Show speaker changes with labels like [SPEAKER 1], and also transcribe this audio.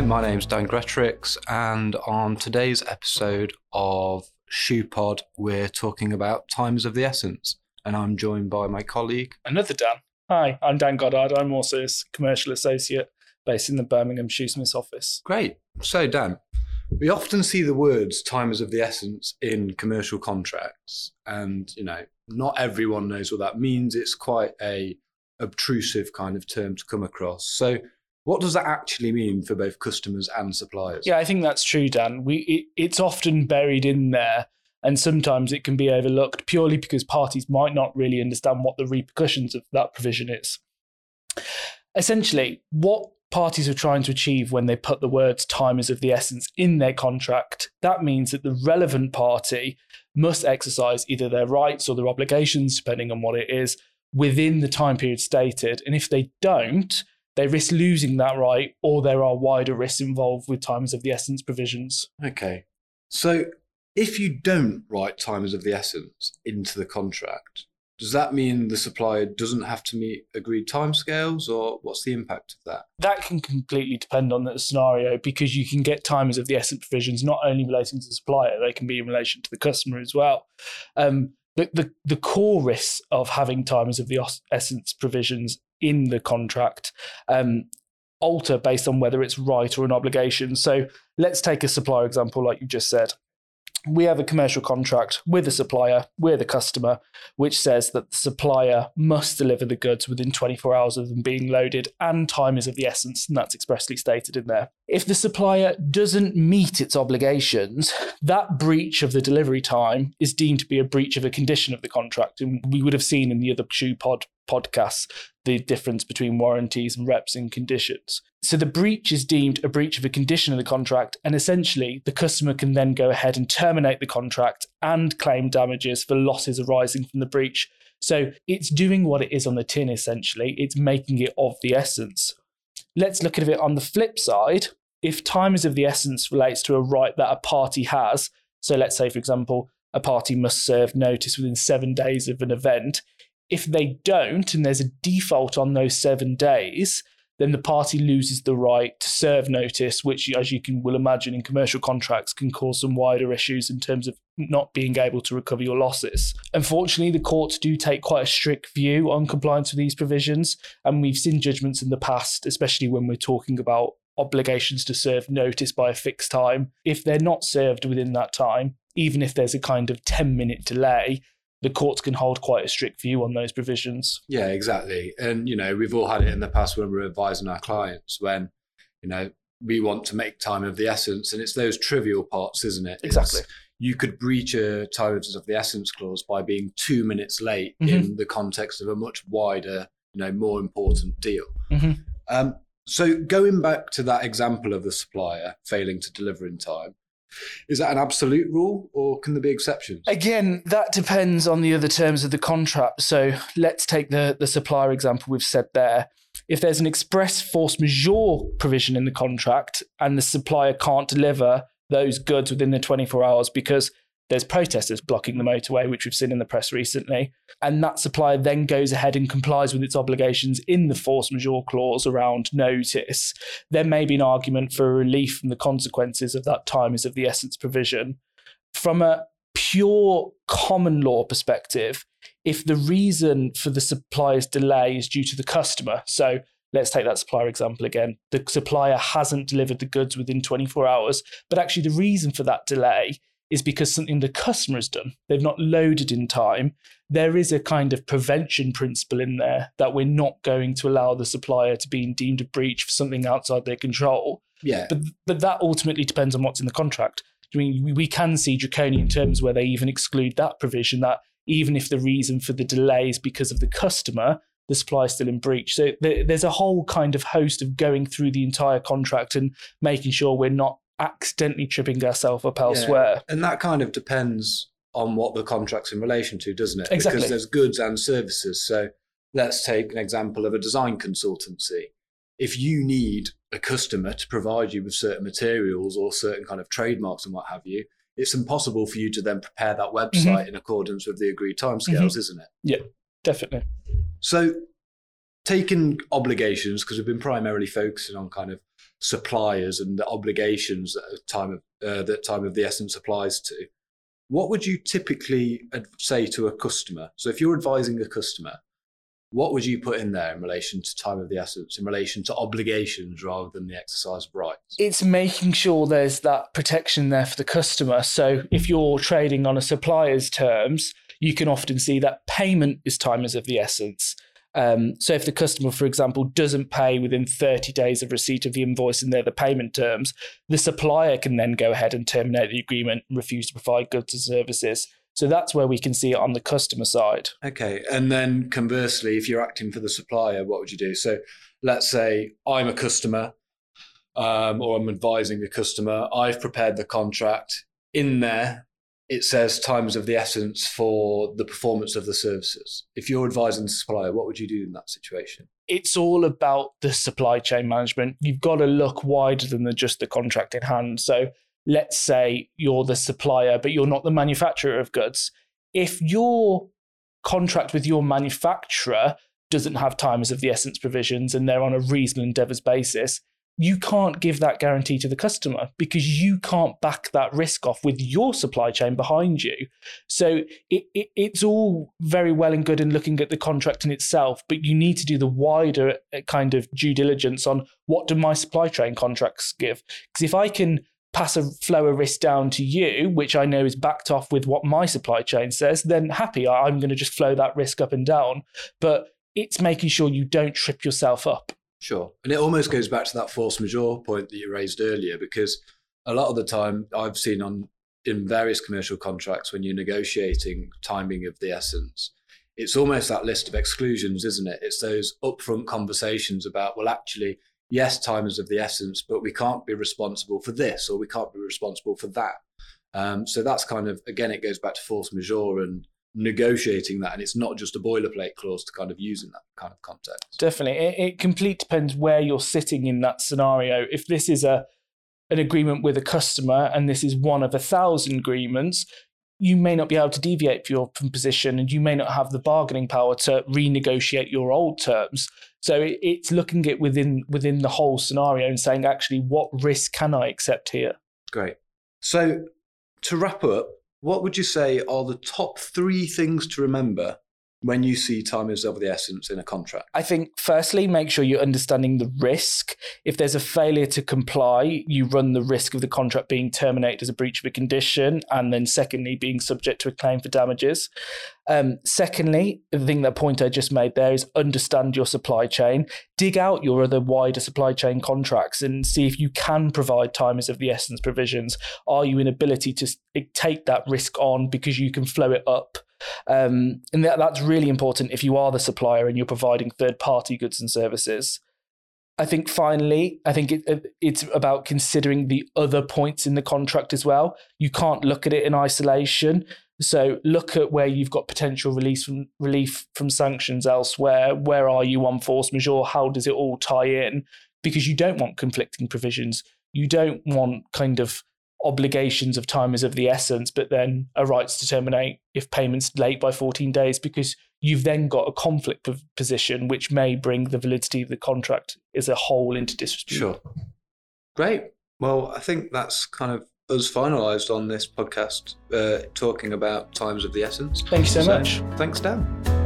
[SPEAKER 1] Hi, my name's Dan Gretrix, and on today's episode of ShoePod, we're talking about times of the essence. And I'm joined by my colleague.
[SPEAKER 2] Another Dan. Hi, I'm Dan Goddard. I'm also a commercial associate based in the Birmingham Shoosmiths office.
[SPEAKER 1] Great. So, Dan, we often see the words time is of the essence in commercial contracts, and you know, not everyone knows what that means. It's quite a obtrusive kind of term to come across. So, what does that actually mean for both customers and suppliers?
[SPEAKER 2] Yeah, I think that's true, Dan. We it, it's often buried in there, and sometimes it can be overlooked purely because parties might not really understand what the repercussions of that provision is. Essentially, what parties are trying to achieve when they put the words time is of the essence in their contract, that means that the relevant party must exercise either their rights or their obligations, depending on what it is, within the time period stated. And if they don't, they risk losing that right, or there are wider risks involved with times of the essence provisions.
[SPEAKER 1] Okay. So if you don't write times of the essence into the contract, does that mean the supplier doesn't have to meet agreed timescales, or what's the impact of that?
[SPEAKER 2] That can completely depend on the scenario because you can get times of the essence provisions not only relating to the supplier, they can be in relation to the customer as well. Um, the, the, the core risks of having times of the essence provisions in the contract um, alter based on whether it's right or an obligation. So let's take a supplier example, like you just said we have a commercial contract with a supplier, we're the customer, which says that the supplier must deliver the goods within 24 hours of them being loaded, and time is of the essence, and that's expressly stated in there. If the supplier doesn't meet its obligations, that breach of the delivery time is deemed to be a breach of a condition of the contract. And we would have seen in the other Shoe Pod podcasts the difference between warranties and reps and conditions. So the breach is deemed a breach of a condition of the contract, and essentially the customer can then go ahead and terminate the contract and claim damages for losses arising from the breach. So it's doing what it is on the tin, essentially. It's making it of the essence. Let's look at it on the flip side. If time is of the essence relates to a right that a party has, so let's say, for example, a party must serve notice within seven days of an event, if they don't, and there's a default on those seven days, then the party loses the right to serve notice, which, as you can will imagine, in commercial contracts can cause some wider issues in terms of not being able to recover your losses. Unfortunately, the courts do take quite a strict view on compliance with these provisions, and we've seen judgments in the past, especially when we're talking about obligations to serve notice by a fixed time. If they're not served within that time, even if there's a kind of 10 minute delay, the courts can hold quite a strict view on those provisions.
[SPEAKER 1] Yeah, exactly. And, you know, we've all had it in the past when we're advising our clients when, you know, we want to make time of the essence. And it's those trivial parts, isn't it?
[SPEAKER 2] Exactly.
[SPEAKER 1] It's, you could breach a time of the essence clause by being two minutes late mm-hmm. in the context of a much wider, you know, more important deal. Mm-hmm. Um, so going back to that example of the supplier failing to deliver in time, is that an absolute rule or can there be exceptions?
[SPEAKER 2] Again, that depends on the other terms of the contract. So let's take the, the supplier example we've said there. If there's an express force majeure provision in the contract and the supplier can't deliver those goods within the 24 hours because there's protesters blocking the motorway, which we've seen in the press recently. And that supplier then goes ahead and complies with its obligations in the force majeure clause around notice. There may be an argument for relief from the consequences of that time is of the essence provision. From a pure common law perspective, if the reason for the supplier's delay is due to the customer, so let's take that supplier example again. The supplier hasn't delivered the goods within 24 hours, but actually the reason for that delay is because something the customer has done. They've not loaded in time. There is a kind of prevention principle in there that we're not going to allow the supplier to be deemed a breach for something outside their control.
[SPEAKER 1] Yeah.
[SPEAKER 2] But but that ultimately depends on what's in the contract. I mean, we can see draconian terms where they even exclude that provision that even if the reason for the delay is because of the customer, the supply is still in breach. So there's a whole kind of host of going through the entire contract and making sure we're not accidentally tripping ourselves up elsewhere. Yeah.
[SPEAKER 1] And that kind of depends on what the contract's in relation to, doesn't it?
[SPEAKER 2] Exactly.
[SPEAKER 1] Because there's goods and services. So let's take an example of a design consultancy. If you need a customer to provide you with certain materials or certain kind of trademarks and what have you, it's impossible for you to then prepare that website mm-hmm. in accordance with the agreed timescales, mm-hmm. isn't it?
[SPEAKER 2] Yeah, definitely.
[SPEAKER 1] So taking obligations, because we've been primarily focusing on kind of suppliers and the obligations that time of uh, that time of the essence applies to. What would you typically say to a customer? So if you're advising a customer, what would you put in there in relation to time of the essence, in relation to obligations rather than the exercise of rights?
[SPEAKER 2] It's making sure there's that protection there for the customer. So if you're trading on a supplier's terms, you can often see that payment is time is of the essence. Um, so if the customer, for example, doesn't pay within 30 days of receipt of the invoice and they're the payment terms, the supplier can then go ahead and terminate the agreement refuse to provide goods and services. So that's where we can see it on the customer side.
[SPEAKER 1] Okay. And then conversely, if you're acting for the supplier, what would you do? So let's say I'm a customer um, or I'm advising a customer, I've prepared the contract. In there, it says times of the essence for the performance of the services. If you're advising the supplier, what would you do in that situation?
[SPEAKER 2] It's all about the supply chain management. You've got to look wider than the, just the contract in hand. So let's say you're the supplier, but you're not the manufacturer of goods. If your contract with your manufacturer doesn't have times of the essence provisions and they're on a reasonable endeavors basis, you can't give that guarantee to the customer because you can't back that risk off with your supply chain behind you. So it, it, it's all very well and good in looking at the contract in itself, but you need to do the wider uh, kind of due diligence on what do my supply chain contracts give? Because if I can pass a flow of risk down to you, which I know is backed off with what my supply chain says, then happy, I'm going to just flow that risk up and down. But it's making sure you don't trip yourself up.
[SPEAKER 1] Sure. And it almost goes back to that force majeure point that you raised earlier, because a lot of the time I've seen on in various commercial contracts when you're negotiating timing of the essence, it's almost that list of exclusions, isn't it? It's those upfront conversations about, well, actually, yes, time is of the essence, but we can't be responsible for this or we can't be responsible for that. Um, so that's kind of, again, it goes back to force majeure and negotiating that and it's not just a boilerplate clause to kind of use in that kind of context.
[SPEAKER 2] Definitely. It, it complete depends where you're sitting in that scenario. If this is a an agreement with a customer and this is one of a thousand agreements you may not be able to deviate from your position and you may not have the bargaining power to renegotiate your old terms. So it, it's looking at within within the whole scenario and saying actually what risk can i accept here?
[SPEAKER 1] Great. So to wrap up what would you say are the top three things to remember when you see time is of the essence in a contract?
[SPEAKER 2] I think, firstly, make sure you're understanding the risk. If there's a failure to comply, you run the risk of the contract being terminated as a breach of a condition, and then, secondly, being subject to a claim for damages. Um, secondly, the thing that point I just made there is understand your supply chain, dig out your other wider supply chain contracts, and see if you can provide timers of the essence provisions. Are you in ability to take that risk on because you can flow it up? Um, and that, that's really important if you are the supplier and you're providing third party goods and services. I think finally, I think it, it's about considering the other points in the contract as well. You can't look at it in isolation. So look at where you've got potential release from relief from sanctions elsewhere. Where are you on force majeure? How does it all tie in? Because you don't want conflicting provisions. You don't want kind of obligations of time is of the essence, but then a rights to terminate if payment's late by 14 days, because you've then got a conflict of position which may bring the validity of the contract as a whole into dispute.
[SPEAKER 1] Sure. Great. Well, I think that's kind of us finalised on this podcast, uh, talking about times of the essence.
[SPEAKER 2] Thank you so, so much.
[SPEAKER 1] Thanks, Dan.